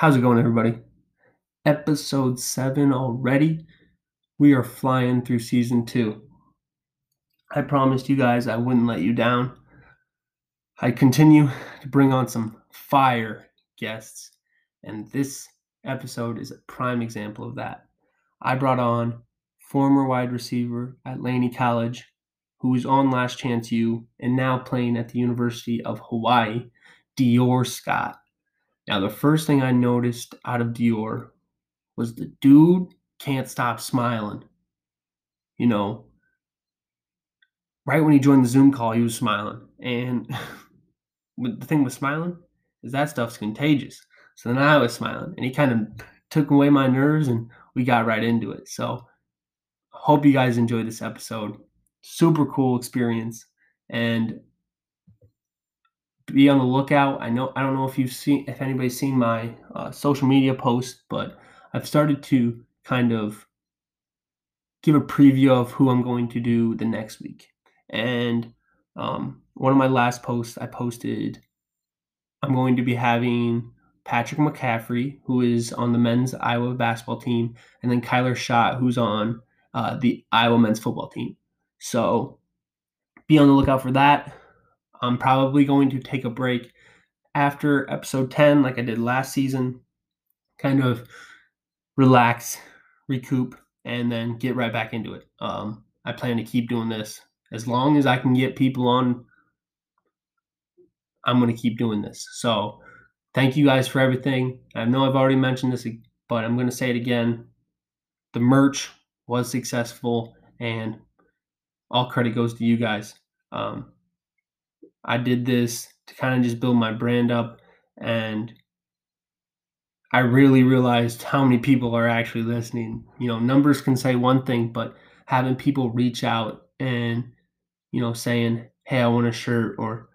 How's it going, everybody? Episode 7 already. We are flying through season 2. I promised you guys I wouldn't let you down. I continue to bring on some fire guests, and this episode is a prime example of that. I brought on former wide receiver at Laney College, who was on Last Chance U and now playing at the University of Hawaii, Dior Scott. Now, the first thing I noticed out of Dior was the dude can't stop smiling. You know, right when he joined the Zoom call, he was smiling. And the thing with smiling is that stuff's contagious. So then I was smiling, and he kind of took away my nerves, and we got right into it. So, hope you guys enjoy this episode. Super cool experience, and be on the lookout. I know I don't know if you've seen if anybody's seen my uh, social media post, but I've started to kind of give a preview of who I'm going to do the next week. And um, one of my last posts I posted, I'm going to be having Patrick McCaffery, who is on the men's Iowa basketball team, and then Kyler Schott, who's on uh, the Iowa men's football team. So be on the lookout for that. I'm probably going to take a break after episode 10, like I did last season, kind of relax, recoup, and then get right back into it. Um, I plan to keep doing this as long as I can get people on. I'm going to keep doing this. So, thank you guys for everything. I know I've already mentioned this, but I'm going to say it again. The merch was successful, and all credit goes to you guys. Um, I did this to kind of just build my brand up and I really realized how many people are actually listening. You know, numbers can say one thing, but having people reach out and, you know, saying, "Hey, I want a shirt," or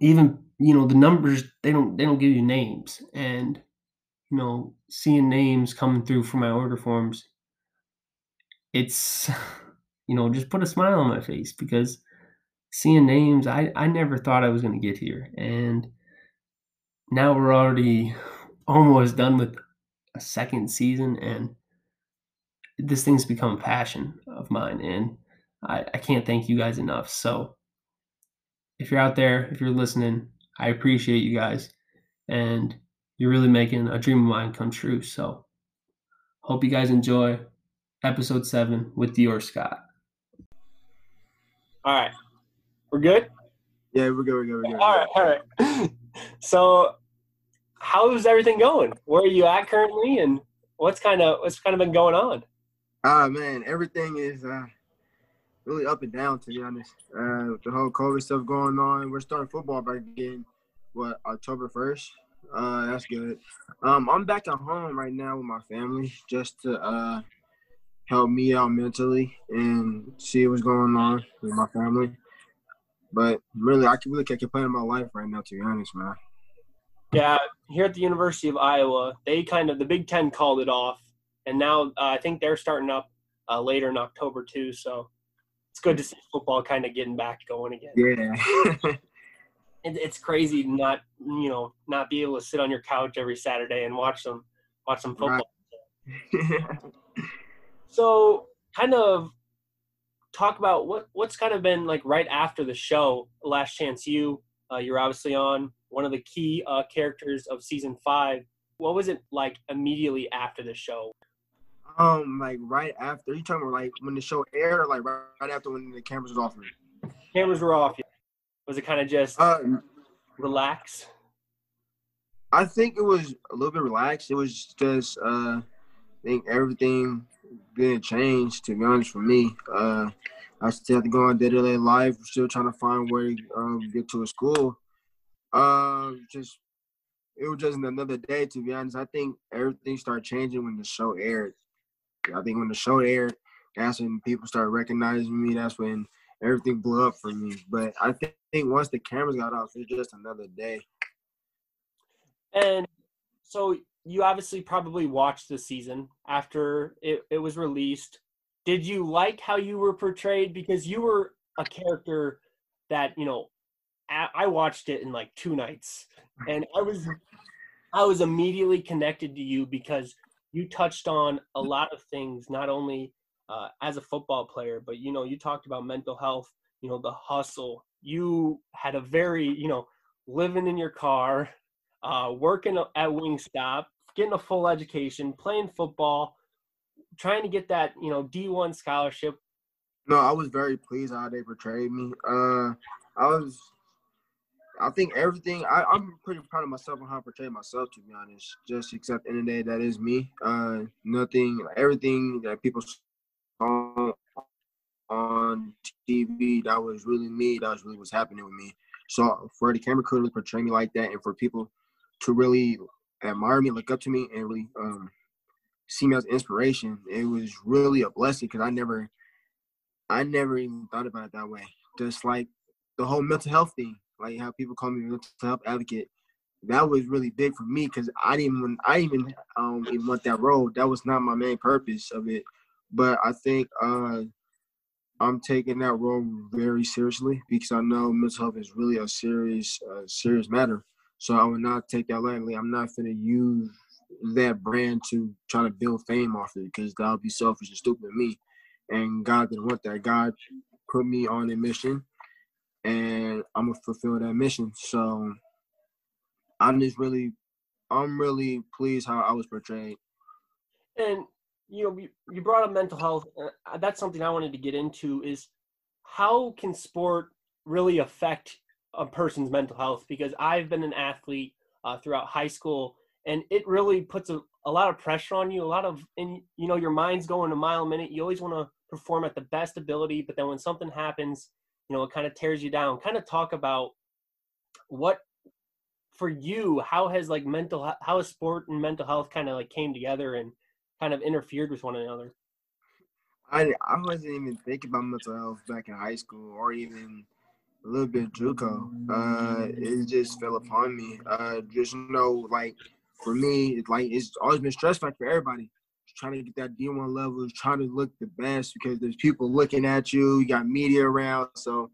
even, you know, the numbers they don't they don't give you names, and you know, seeing names coming through for my order forms, it's, you know, just put a smile on my face because seeing names, I, I never thought I was going to get here. And now we're already almost done with a second season, and this thing's become a passion of mine. And I, I can't thank you guys enough. So if you're out there, if you're listening, I appreciate you guys. And you're really making a dream of mine come true. So hope you guys enjoy episode seven with Dior Scott. All right. We're good? Yeah, we're good, we're good, we're good. All right, all right. So how's everything going? Where are you at currently and what's kind of what's kind of been going on? Ah man, everything is uh really up and down to be honest. Uh with the whole COVID stuff going on. We're starting football back again what October first. Uh that's good. Um I'm back at home right now with my family just to uh help me out mentally and see what's going on with my family. But really, I can really can't complain my life right now, to be honest, man. Yeah, here at the University of Iowa, they kind of the Big Ten called it off, and now uh, I think they're starting up uh, later in October too. So it's good to see football kind of getting back going again. Yeah. it, it's crazy not you know not be able to sit on your couch every Saturday and watch some watch some football. Right. so kind of talk about what what's kind of been like right after the show Last Chance U uh, you're obviously on one of the key uh, characters of season five what was it like immediately after the show um, like right after you talking about like when the show aired, or like right, right after when the cameras was off. cameras were off was it kind of just Uh, relax I think it was a little bit relaxed. It was just uh, I think everything didn't change. To be honest, for me, uh, I still have to go on day to day life. Still trying to find where to um, get to a school. Uh, just it was just another day. To be honest, I think everything started changing when the show aired. I think when the show aired, that's when people started recognizing me. That's when everything blew up for me. But I thi- think once the cameras got off, it was just another day. and so you obviously probably watched the season after it, it was released did you like how you were portrayed because you were a character that you know I watched it in like two nights, and I was I was immediately connected to you because you touched on a lot of things, not only uh, as a football player, but you know, you talked about mental health, you know, the hustle. You had a very, you know, living in your car, uh, working at Wingstop, getting a full education, playing football, trying to get that, you know, D1 scholarship. No, I was very pleased how they portrayed me. Uh, I was I think everything. I, am pretty proud of myself on how I portrayed myself. To be honest, just except in the day that is me. Uh, nothing, everything that people saw on TV that was really me. That was really what's happening with me. So for the camera crew to portray me like that, and for people to really admire me, look up to me, and really um, see me as inspiration, it was really a blessing because I never, I never even thought about it that way. Just like the whole mental health thing like how people call me mental health advocate. That was really big for me because I didn't I even um even want that role. That was not my main purpose of it. But I think uh I'm taking that role very seriously because I know mental health is really a serious uh, serious matter. So I would not take that lightly. I'm not gonna use that brand to try to build fame off it because that would be selfish and stupid of me. And God didn't want that. God put me on a mission and I'm gonna fulfill that mission. So I'm just really, I'm really pleased how I was portrayed. And you know, you brought up mental health. Uh, that's something I wanted to get into. Is how can sport really affect a person's mental health? Because I've been an athlete uh, throughout high school, and it really puts a, a lot of pressure on you. A lot of, and you know, your mind's going a mile a minute. You always want to perform at the best ability, but then when something happens, you know it kind of tears you down kind of talk about what for you how has like mental how has sport and mental health kind of like came together and kind of interfered with one another i i wasn't even thinking about mental health back in high school or even a little bit JUCO. Uh, it just fell upon me. Uh, just know, like for me, it's like it's always been stressful for everybody trying to get that D1 level, trying to look the best because there's people looking at you. You got media around, so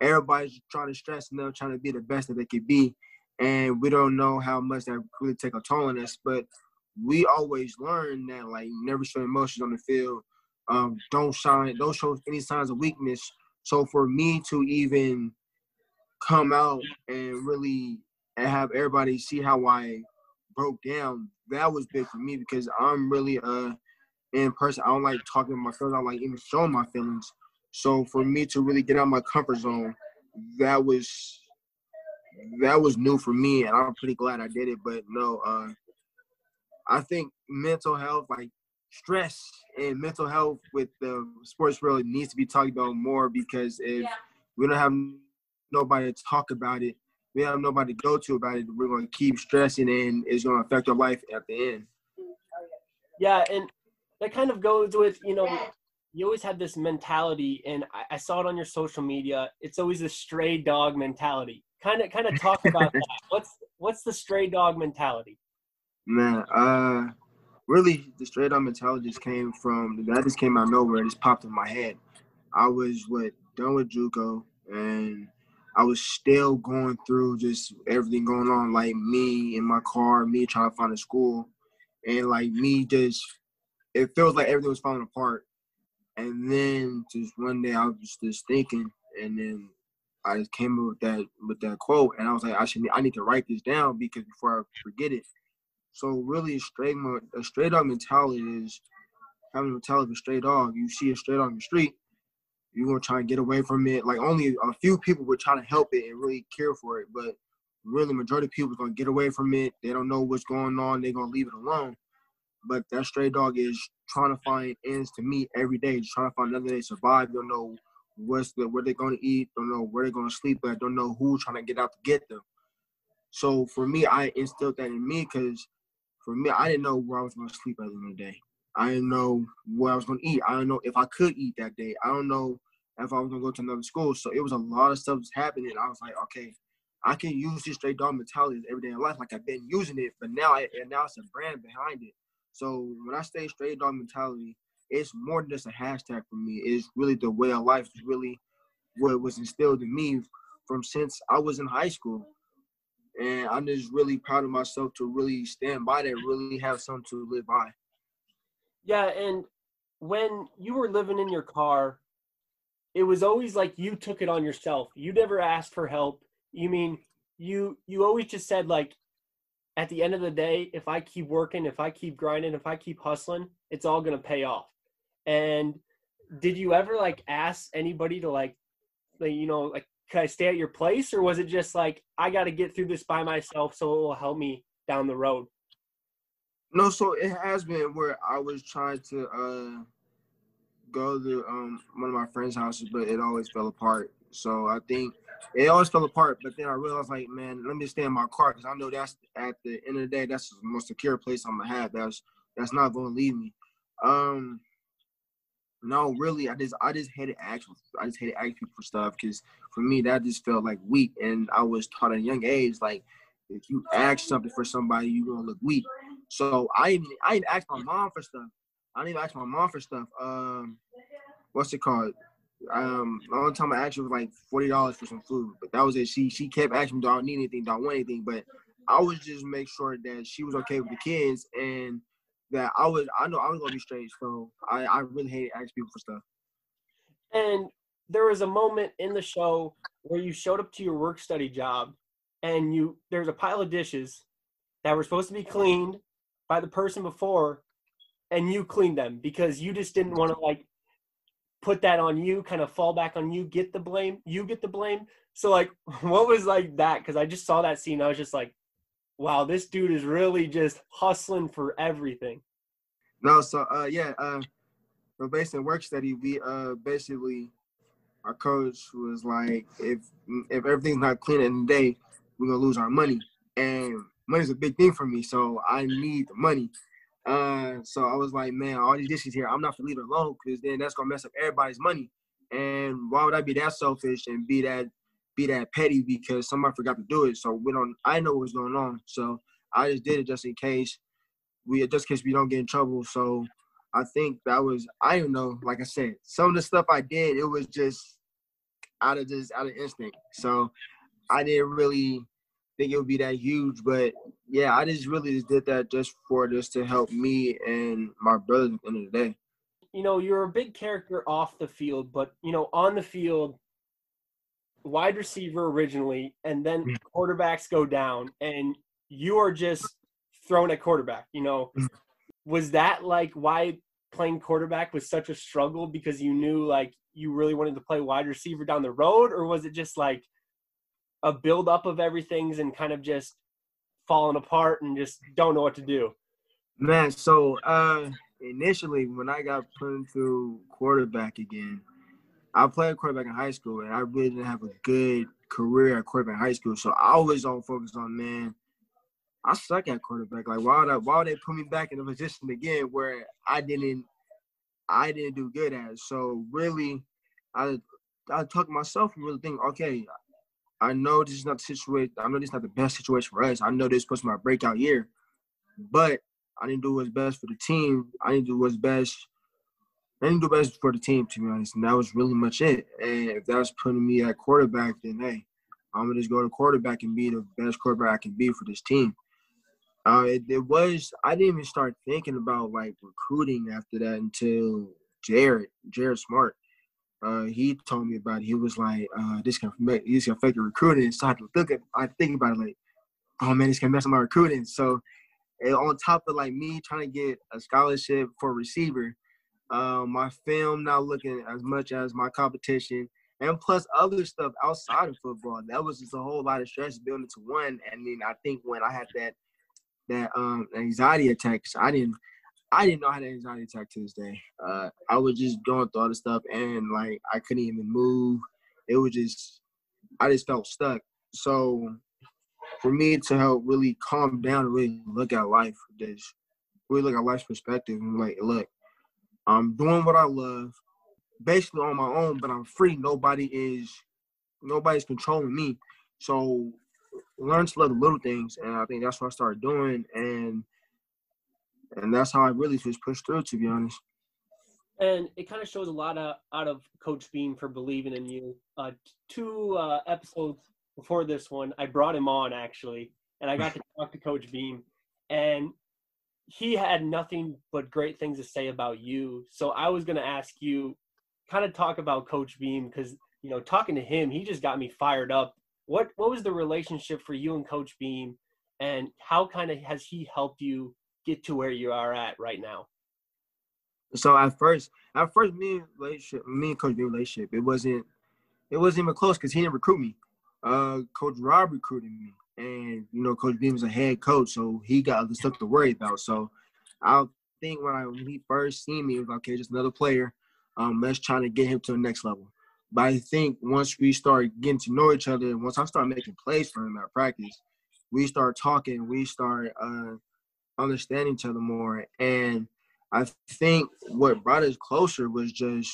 everybody's trying to stress they're trying to be the best that they could be. And we don't know how much that really take a toll on us, but we always learn that like never show emotions on the field. Um, don't shine, don't show any signs of weakness. So for me to even come out and really and have everybody see how I broke down, that was big for me because I'm really uh in person. I don't like talking to my feelings. I don't like even showing my feelings. So for me to really get out my comfort zone, that was that was new for me, and I'm pretty glad I did it. But no, uh, I think mental health, like stress and mental health with the sports world, needs to be talked about more because if yeah. we don't have nobody to talk about it, we have nobody to go to about it, we're going to keep stressing and it's going to affect our life at the end. Yeah, and that kind of goes with, you know, you always have this mentality, and I, I saw it on your social media. It's always a stray dog mentality. Kind of, kind of talk about that. What's what's the stray dog mentality? Man, uh, really, the stray dog mentality just came from that. Just came out nowhere. It just popped in my head. I was what done with JUCO, and I was still going through just everything going on, like me in my car, me trying to find a school, and like me just, it feels like everything was falling apart. And then just one day I was just thinking, and then I just came up with that with that quote, and I was like, I should, I need to write this down because before I forget it. So really, a stray a stray dog mentality is having a mentality of a stray dog. You see a stray dog on the street, you're gonna try and get away from it. Like only a few people would try to help it and really care for it, but really majority of people are gonna get away from it. They don't know what's going on. They're gonna leave it alone. But that stray dog is trying to find ends to meet every day, just trying to find another day to survive. Don't know what's the where they're gonna eat. Don't know where they're gonna sleep at. Don't know who's trying to get out to get them. So for me, I instilled that in me because for me, I didn't know where I was gonna sleep at the end of the day. I didn't know what I was gonna eat. I don't know if I could eat that day. I don't know if I was gonna go to another school. So it was a lot of stuff that's happening. I was like, okay, I can use this stray dog mentality every day in life. Like I've been using it, but now I, and now it's a brand behind it. So when I say stray dog mentality, it's more than just a hashtag for me. It's really the way of life. It's really what was instilled in me from since I was in high school. And I'm just really proud of myself to really stand by that, really have something to live by. Yeah, and when you were living in your car, it was always like you took it on yourself. You never asked for help. You mean you you always just said like at the end of the day, if I keep working, if I keep grinding, if I keep hustling, it's all gonna pay off. And did you ever like ask anybody to like, like you know, like can I stay at your place, or was it just like I got to get through this by myself, so it will help me down the road? No, so it has been where I was trying to uh go to um one of my friends' houses, but it always fell apart. So I think it always fell apart. But then I realized, like, man, let me stay in my car because I know that's at the end of the day, that's the most secure place I'm gonna have. That's that's not gonna leave me. Um, no, really, I just I just hated asking. I just hated asking for stuff because for me that just felt like weak, and I was taught at a young age like if you ask something for somebody, you're gonna look weak. So I even I even asked my mom for stuff. I didn't even ask my mom for stuff. Um, what's it called? Um, the only time I asked her was like forty dollars for some food, but that was it. She she kept asking me, "Do I need anything? Do I want anything?" But I was just make sure that she was okay with the kids and that I was I know I was gonna be straight. So I I really hate asking people for stuff. And there was a moment in the show where you showed up to your work study job, and you there's a pile of dishes that were supposed to be cleaned by the person before, and you cleaned them because you just didn't want to like put that on you, kind of fall back on you, get the blame, you get the blame. So like, what was like that? Because I just saw that scene, I was just like, wow, this dude is really just hustling for everything. No, so uh yeah, uh so based on work study, we uh basically our coach was like if if everything's not clean in the day, we're gonna lose our money. And money's a big thing for me, so I need the money. Uh so I was like, man, all these dishes here, I'm not gonna leave it alone because then that's gonna mess up everybody's money. And why would I be that selfish and be that be that petty because somebody forgot to do it. So we don't. I know what's going on. So I just did it just in case we just in case we don't get in trouble. So I think that was I don't know. Like I said, some of the stuff I did, it was just out of just out of instinct. So I didn't really think it would be that huge, but yeah, I just really just did that just for just to help me and my brother at the end of the day. You know, you're a big character off the field, but you know, on the field, wide receiver originally, and then Mm. quarterbacks go down, and you are just thrown at quarterback. You know, Mm. was that like why playing quarterback was such a struggle because you knew like you really wanted to play wide receiver down the road, or was it just like a build up of everything's and kind of just falling apart and just don't know what to do? Man, so uh initially when I got put into quarterback again, I played quarterback in high school and I really didn't have a good career at quarterback in high school. So I was all focused on man, I suck at quarterback. Like why would I, why would they put me back in a position again where I didn't I didn't do good at? So really I I took myself and really think, okay, I know this is not the situation. I know this is not the best situation for us. I know this was my breakout year, but I didn't do what's best for the team. I didn't do what's best. I didn't do best for the team, to be honest, and that was really much it. And if that was putting me at quarterback, then hey, I'm gonna just go to quarterback and be the best quarterback I can be for this team. Uh, it, it was. I didn't even start thinking about like recruiting after that until Jared, Jared Smart. Uh, he told me about it. He was like, uh, "This can make this can affect your recruiting." So I had to look at. I think about it like, "Oh man, this can mess up my recruiting." So and on top of like me trying to get a scholarship for receiver, um, my film not looking as much as my competition, and plus other stuff outside of football. That was just a whole lot of stress building to one. And then I think when I had that that um anxiety attacks, I didn't I didn't know had an anxiety attack to this day. Uh, I was just going through all the stuff and like I couldn't even move. It was just I just felt stuck. So for me to help really calm down and really look at life, just really look at life's perspective and like, look, I'm doing what I love, basically on my own, but I'm free. Nobody is nobody's controlling me. So learn to love the little things, and I think that's what I started doing, and and that's how I really just pushed through. To be honest. and it kind of shows a lot of, out of Coach Beam for believing in you. Uh, two uh, episodes before this one, I brought him on actually, and I got to talk to Coach Beam, and he had nothing but great things to say about you. So I was going to ask you, kind of talk about Coach Beam because you know talking to him, he just got me fired up. What what was the relationship for you and Coach Beam, and how kind of has he helped you get to where you are at right now? So at first, at first, me and relationship, me and Coach Beam relationship, it wasn't, it wasn't even close because he didn't recruit me. Uh, Coach Rob recruited me, and you know, Coach Beam is a head coach, so he got other stuff to worry about. So I think when I when he first seen me, it was like, okay, just another player. Um, let's try to get him to the next level. But I think once we start getting to know each other, and once I start making plays for him at practice, we start talking, we start uh, understanding each other more, and I think what brought us closer was just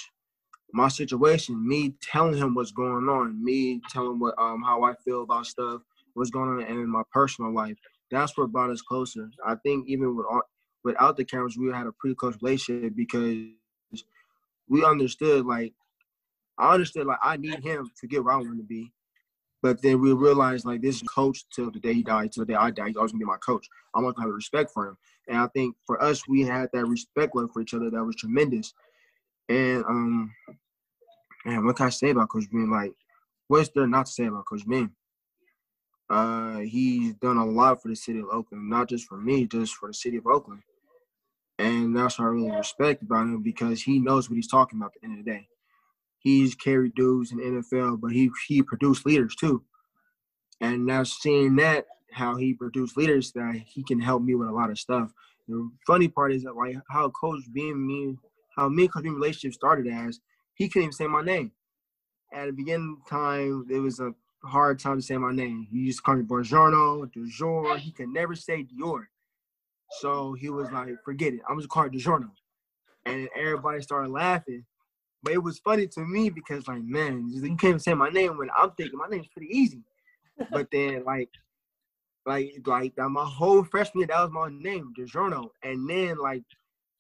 my situation, me telling him what's going on, me telling what um how I feel about stuff, what's going on in my personal life. That's what brought us closer. I think even with without the cameras, we had a pretty close relationship because we understood like I understood like I need him to get where I want to be. But then we realized like this coach till the day he died, till the day I die, he's always gonna be my coach. I'm gonna have respect for him. And I think for us, we had that respect love for each other that was tremendous. And um, man, what can I say about Coach Beam? Like, what's there not to say about Coach Beam? Uh, he's done a lot for the city of Oakland, not just for me, just for the city of Oakland. And that's what I really respect about him because he knows what he's talking about at the end of the day. He's carried dudes in NFL, but he he produced leaders too. And now seeing that how he produced leaders that he can help me with a lot of stuff. The funny part is that like how Coach being me, how me and Coach relationship started as he couldn't even say my name. At the beginning time, it was a hard time to say my name. He used to call me Buongiorno, DeJour. He could never say Dior. So he was like, forget it. I'm just calling DeJourno. And everybody started laughing. But it was funny to me because like, man, you can't even say my name when I'm thinking my name's pretty easy. But then like like like that my whole freshman year, that was my name, DiGiorno. And then like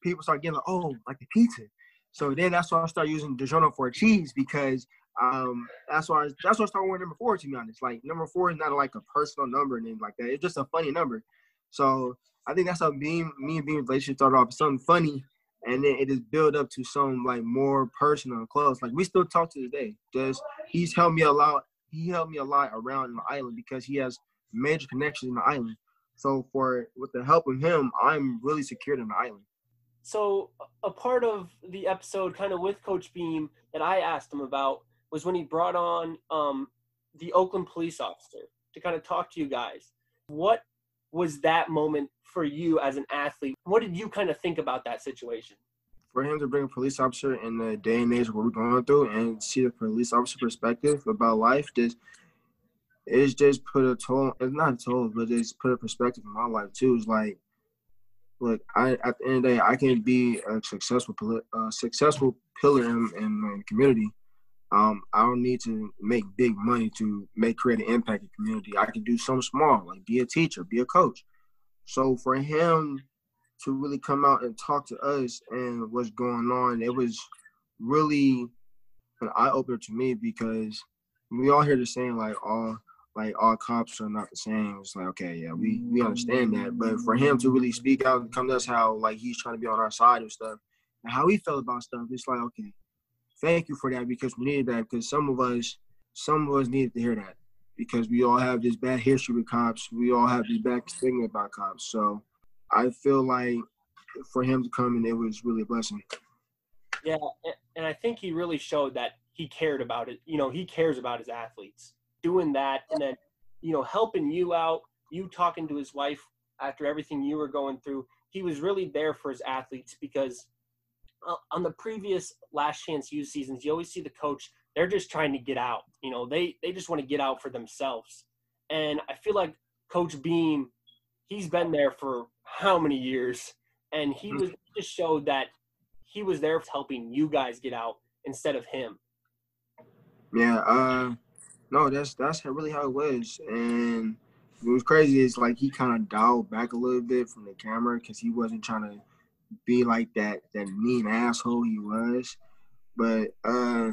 people start getting like, oh, like the pizza. So then that's why I started using DiGiorno for cheese because um that's why I, that's why I started wearing number four to be honest. Like number four is not like a personal number and anything like that. It's just a funny number. So I think that's how being me and being relationship started off something funny and then it is built up to some like more personal and close. Like we still talk to this day. Just he's helped me a lot. He helped me a lot around the island because he has major connections in the island. So for with the help of him, I'm really secured in the island. So a part of the episode, kind of with Coach Beam, that I asked him about was when he brought on um, the Oakland police officer to kind of talk to you guys. What was that moment for you as an athlete? What did you kind of think about that situation? For him to bring a police officer in the day and age what we're going through and see the police officer perspective about life, just it's just put a toll. It's not a toll, but it's put a perspective in my life too. It's like, look, I at the end of the day, I can be a successful, uh, successful pillar in, in my community. Um, I don't need to make big money to make create an impact in community. I can do something small, like be a teacher, be a coach. So for him to really come out and talk to us and what's going on, it was really an eye opener to me because we all hear the saying like, "Oh, like all cops are not the same. It's like, okay, yeah, we we understand that. But for him to really speak out and come to us how like he's trying to be on our side of stuff and how he felt about stuff, it's like, okay, thank you for that because we needed that because some of us some of us needed to hear that because we all have this bad history with cops. We all have this bad stigma about cops. So I feel like for him to come and it was really a blessing. Yeah, and I think he really showed that he cared about it. You know, he cares about his athletes doing that and then you know helping you out you talking to his wife after everything you were going through he was really there for his athletes because on the previous last chance u seasons you always see the coach they're just trying to get out you know they they just want to get out for themselves. And i feel like coach beam he's been there for how many years? And he was just showed that he was there helping you guys get out instead of him. Yeah uh no, that's that's really how it was. And It was crazy It's like he kind of dialed back a little bit from the camera because he wasn't trying to be like that that mean asshole he was. But uh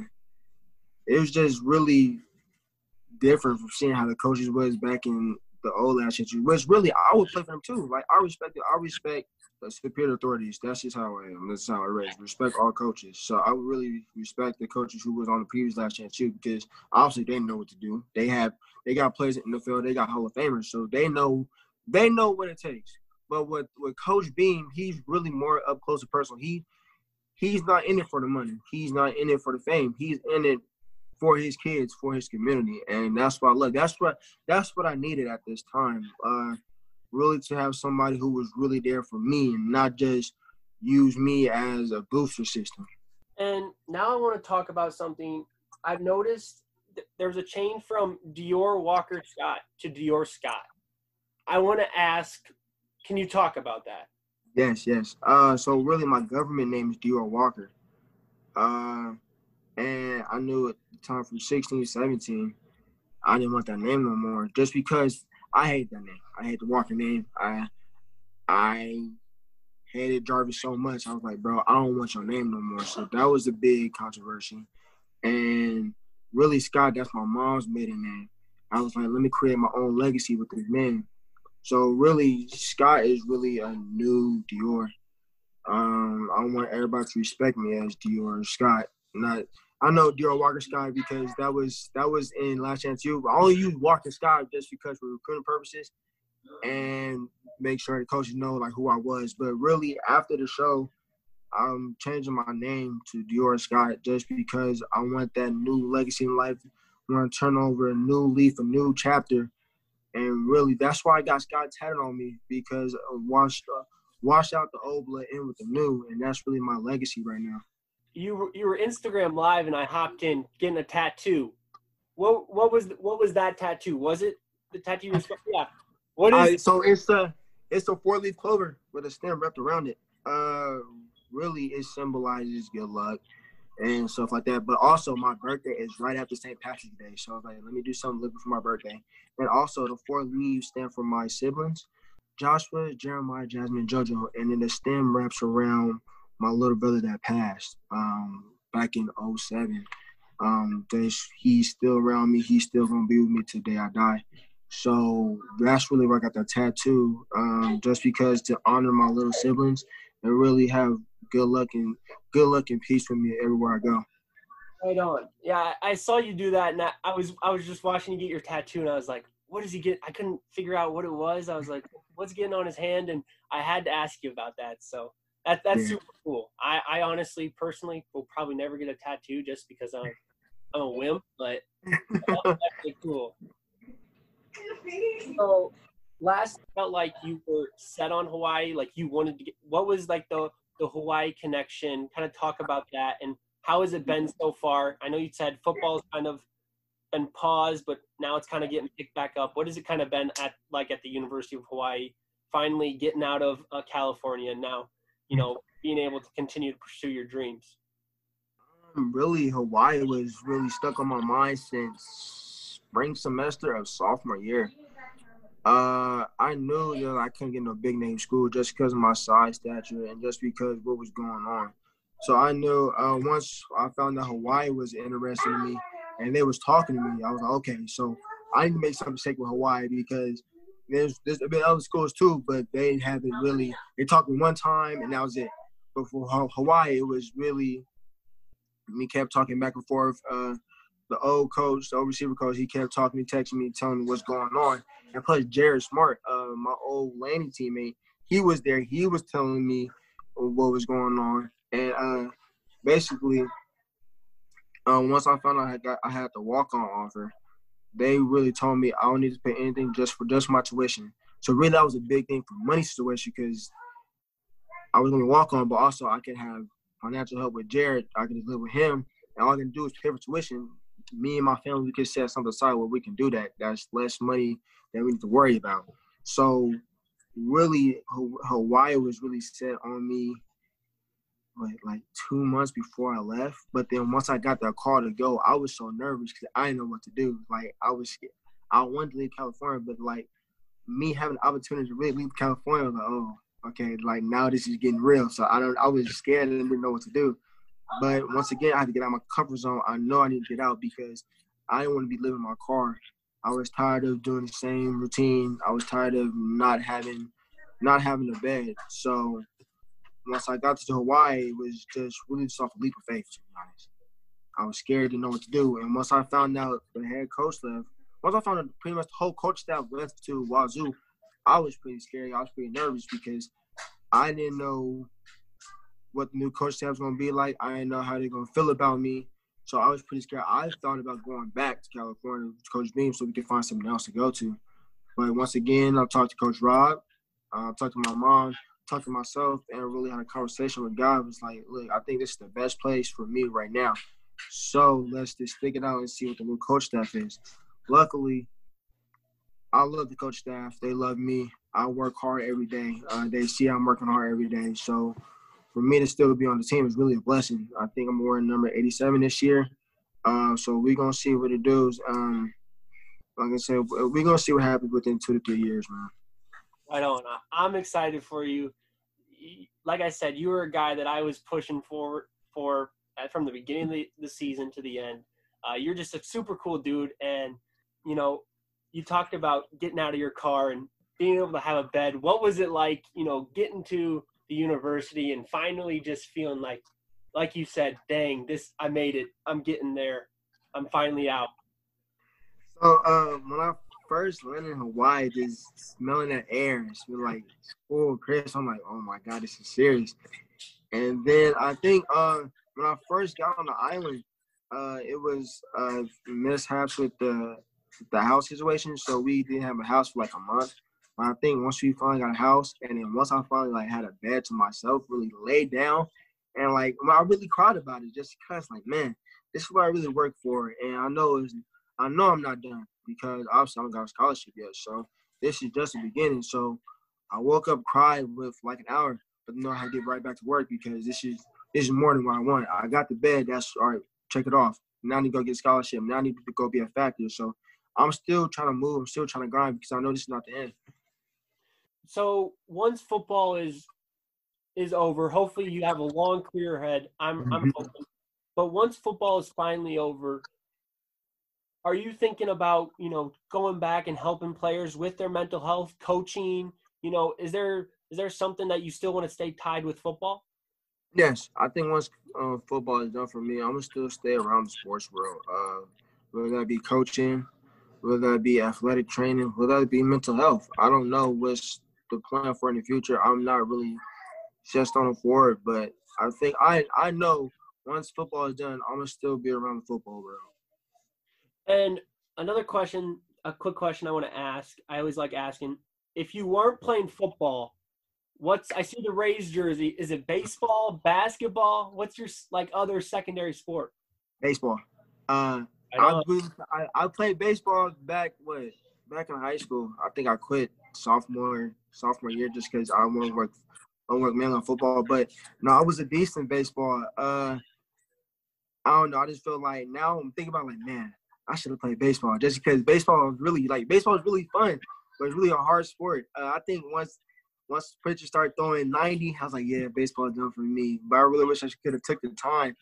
it was just really different from seeing how the coaches was back in the old last year. Which really, I would play for them too. Like I respect it. I respect the superior authorities. That's just how I am. That's how I raise. Respect all coaches. So I would really respect the coaches who was on the previous last chance too, because obviously they know what to do. They have they got players in the field. They got Hall of Famers, so they know they know what it takes. But with with Coach Beam, he's really more up close and personal. He he's not in it for the money. He's not in it for the fame. He's in it for his kids, for his community, and that's what I love. That's what that's what I needed at this time. Uh, really to have somebody who was really there for me and not just use me as a booster system. And now I want to talk about something I've noticed. Th- there's a change from Dior Walker Scott to Dior Scott. I want to ask, can you talk about that? Yes, yes. Uh, so really, my government name is Dior Walker. Uh, and I knew at the time from 16 17, I didn't want that name no more, just because I hate that name. I hate the Walker name. I I hated Jarvis so much. I was like, bro, I don't want your name no more. So that was a big controversy. And really, Scott, that's my mom's maiden name. I was like, let me create my own legacy with this name. So really, Scott is really a new Dior. Um, I want everybody to respect me as Dior Scott, not I know Dior Walker Scott because that was that was in Last Chance U. I only use Walker Scott just because for recruiting purposes and make sure the coaches know like who I was. But really after the show, I'm changing my name to Dior Scott just because I want that new legacy in life. I want to turn over a new leaf, a new chapter. And really, that's why I got Scott tatted on me because I washed, uh, washed out the old blood in with the new. And that's really my legacy right now you were, you were Instagram live and I hopped in getting a tattoo. What what was what was that tattoo? Was it the tattoo? You yeah. What is? Uh, so it's a it's a four leaf clover with a stem wrapped around it. Uh, really, it symbolizes good luck and stuff like that. But also, my birthday is right after St. Patrick's Day, so I was like, let me do something living for my birthday. And also, the four leaves stand for my siblings: Joshua, Jeremiah, Jasmine, JoJo, and then the stem wraps around my little brother that passed um, back in 07. Um, he's still around me. He's still gonna be with me today I die. So that's really where I got that tattoo. Um, just because to honor my little siblings and really have good luck and good luck and peace with me everywhere I go. Right on. Yeah, I saw you do that, and I, I was I was just watching you get your tattoo, and I was like, "What does he get?" I couldn't figure out what it was. I was like, "What's getting on his hand?" And I had to ask you about that. So that that's yeah. super cool. I, I honestly, personally, will probably never get a tattoo just because I'm I'm a wimp, but that's actually cool. So, last felt like you were set on Hawaii, like you wanted to get. What was like the the Hawaii connection? Kind of talk about that and how has it been so far? I know you said football's kind of been paused, but now it's kind of getting picked back up. What has it kind of been at like at the University of Hawaii? Finally getting out of uh, California now you know, being able to continue to pursue your dreams? Um, really, Hawaii was really stuck on my mind since spring semester of sophomore year. Uh, I knew that I couldn't get no big name school just because of my size, stature, and just because what was going on. So I knew uh, once I found that Hawaii was interested in me, and they was talking to me, I was like, okay, so I need to make some mistake with Hawaii because – there's there's been other schools too, but they haven't really. They talked one time and that was it. But for Hawaii, it was really. We kept talking back and forth. Uh, the old coach, the old receiver coach, he kept talking to me, texting me, telling me what's going on. And plus, Jared Smart, uh, my old Laney teammate, he was there. He was telling me what was going on. And uh, basically, uh, once I found out I, got, I had the walk on offer, they really told me I don't need to pay anything just for just my tuition. So really, that was a big thing for money situation because I was going to walk on, but also I could have financial help with Jared. I could live with him, and all I can do is pay for tuition. Me and my family, we can set something aside where we can do that. That's less money that we need to worry about. So really, Hawaii was really set on me like like two months before I left. But then once I got that call to go, I was so nervous because I didn't know what to do. Like I was, I wanted to leave California, but like me having the opportunity to really leave California, was like oh, okay, like now this is getting real. So I don't, I was scared and didn't know what to do. But once again, I had to get out of my comfort zone. I know I need to get out because I didn't want to be living in my car. I was tired of doing the same routine. I was tired of not having not having a bed. So once I got to Hawaii, it was just really just off a leap of faith, to be honest. I was scared to know what to do. And once I found out the head coach left, once I found out pretty much the whole coach staff left to Wazzu, I was pretty scared. I was pretty nervous because I didn't know what the new coach staff was going to be like. I didn't know how they're to feel about me. So I was pretty scared. I thought about going back to California with Coach Beam so we could find something else to go to. But once again, I talked to Coach Rob. I talked to my mom, talked to myself, and really had a conversation with God. It was like, look, I think this is the best place for me right now. So let's just stick it out and see what the new coach staff is. Luckily, I love the coach staff. They love me. I work hard every day. Uh, they see I'm working hard every day. So for me to still be on the team is really a blessing. I think I'm wearing number 87 this year. Uh, so we're gonna see what it does. Um, like I said, we're gonna see what happens within two to three years, man. I don't. Know. I'm excited for you. Like I said, you were a guy that I was pushing forward for from the beginning of the, the season to the end. Uh, you're just a super cool dude, and you know, you talked about getting out of your car and being able to have a bed. What was it like, you know, getting to the university and finally just feeling like like you said dang this i made it. I'm getting there. I'm finally out. So um when i first landed in hawaii just smelling that air it's been like oh chris i'm like oh my god this is serious. And then i think uh when i first got on the island uh it was uh mishaps with the the house situation. So we didn't have a house for like a month I think once we finally got a house, and then once I finally like had a bed to myself, really laid down, and like I really cried about it just because like man, this is what I really work for, and I know is I know I'm not done because obviously I haven't got a scholarship yet, so this is just the beginning. So I woke up, cried with like an hour, but then I had to get right back to work because this is this is more than what I want. I got the bed. That's all right. Check it off. Now I need to go get scholarship. Now I need to go be a factor. So I'm still trying to move. I'm still trying to grind because I know this is not the end so once football is is over, hopefully you have a long career ahead. I'm I'm mm-hmm. hoping. But once football is finally over, are you thinking about, you know, going back and helping players with their mental health, coaching? You know, is there is there something that you still want to stay tied with football? Yes, I think once uh, football is done for me, I'm gonna still stay around the sports world. Uh, whether that be coaching, whether that be athletic training, whether that be mental health. I don't know the plan for in the future. I'm not really just on the forward, but I think I I know once football is done, I'm gonna still be around the football world. And another question, a quick question I want to ask. I always like asking if you weren't playing football. What's I see the Rays jersey? Is it baseball, basketball? What's your like other secondary sport? Baseball. Uh, I, I, I played baseball back what back in high school. I think I quit sophomore sophomore year just because I want to work I want to work mainly on football. But no, I was a beast in baseball. Uh, I don't know. I just feel like now I'm thinking about like, man, I should have played baseball just because baseball is really like baseball is really fun, but it's really a hard sport. Uh, I think once once pitchers start throwing 90, I was like, yeah, baseball is done for me. But I really wish I could have took the time.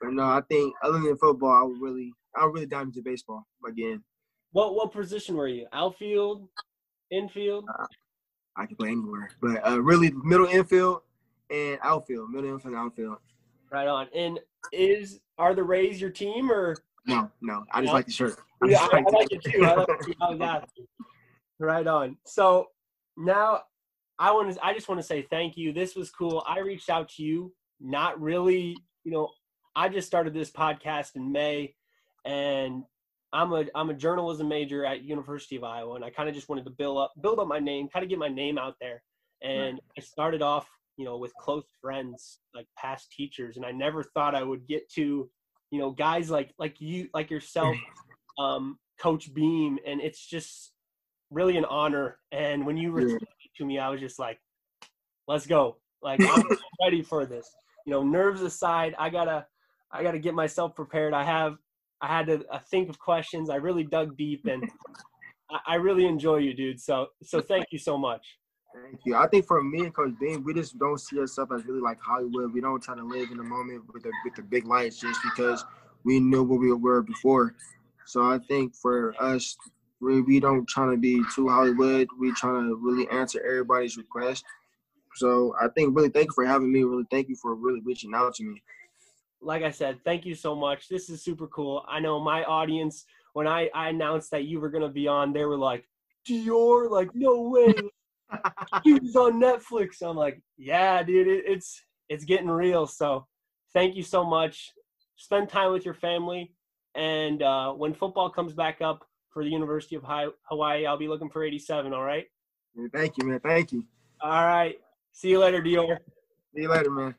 But no, I think other than football, I would really I would really dive into baseball again. What what position were you? Outfield, infield? Uh, I can play anywhere, but uh, really middle infield and outfield, middle infield, and outfield. Right on. And is are the Rays your team or? No, no. I just no? like the shirt. I yeah, I, I, like it too. I like it too. I was asking. Right on. So now I want to. I just want to say thank you. This was cool. I reached out to you. Not really. You know, I just started this podcast in May, and I'm a I'm a journalism major at University of Iowa, and I kind of just wanted to build up build up my name, kind of get my name out there. And right. I started off, you know, with close friends, like past teachers, and I never thought I would get to, you know, guys like like you like yourself, um, Coach Beam, and it's just really an honor. And when you were yeah. to me, I was just like, let's go, like I'm ready for this. You know, nerves aside, I gotta I gotta get myself prepared. I have I had to uh, think of questions. I really dug deep, and I, I really enjoy you, dude. So so thank you so much. Thank you. I think for me and Coach Beam, we just don't see ourselves as really like Hollywood. We don't try to live in the moment with the with the big lights just because we knew what we were before. So I think for us, we, we don't try to be too Hollywood. We trying to really answer everybody's request. So I think really thank you for having me. Really thank you for really reaching out to me. Like I said, thank you so much. This is super cool. I know my audience when I, I announced that you were gonna be on, they were like, Dior, like no way. he was on Netflix. I'm like, yeah, dude, it, it's it's getting real. So thank you so much. Spend time with your family. And uh, when football comes back up for the University of Hawaii, I'll be looking for 87. All right. Thank you, man. Thank you. All right. See you later, Dior. See you later, man.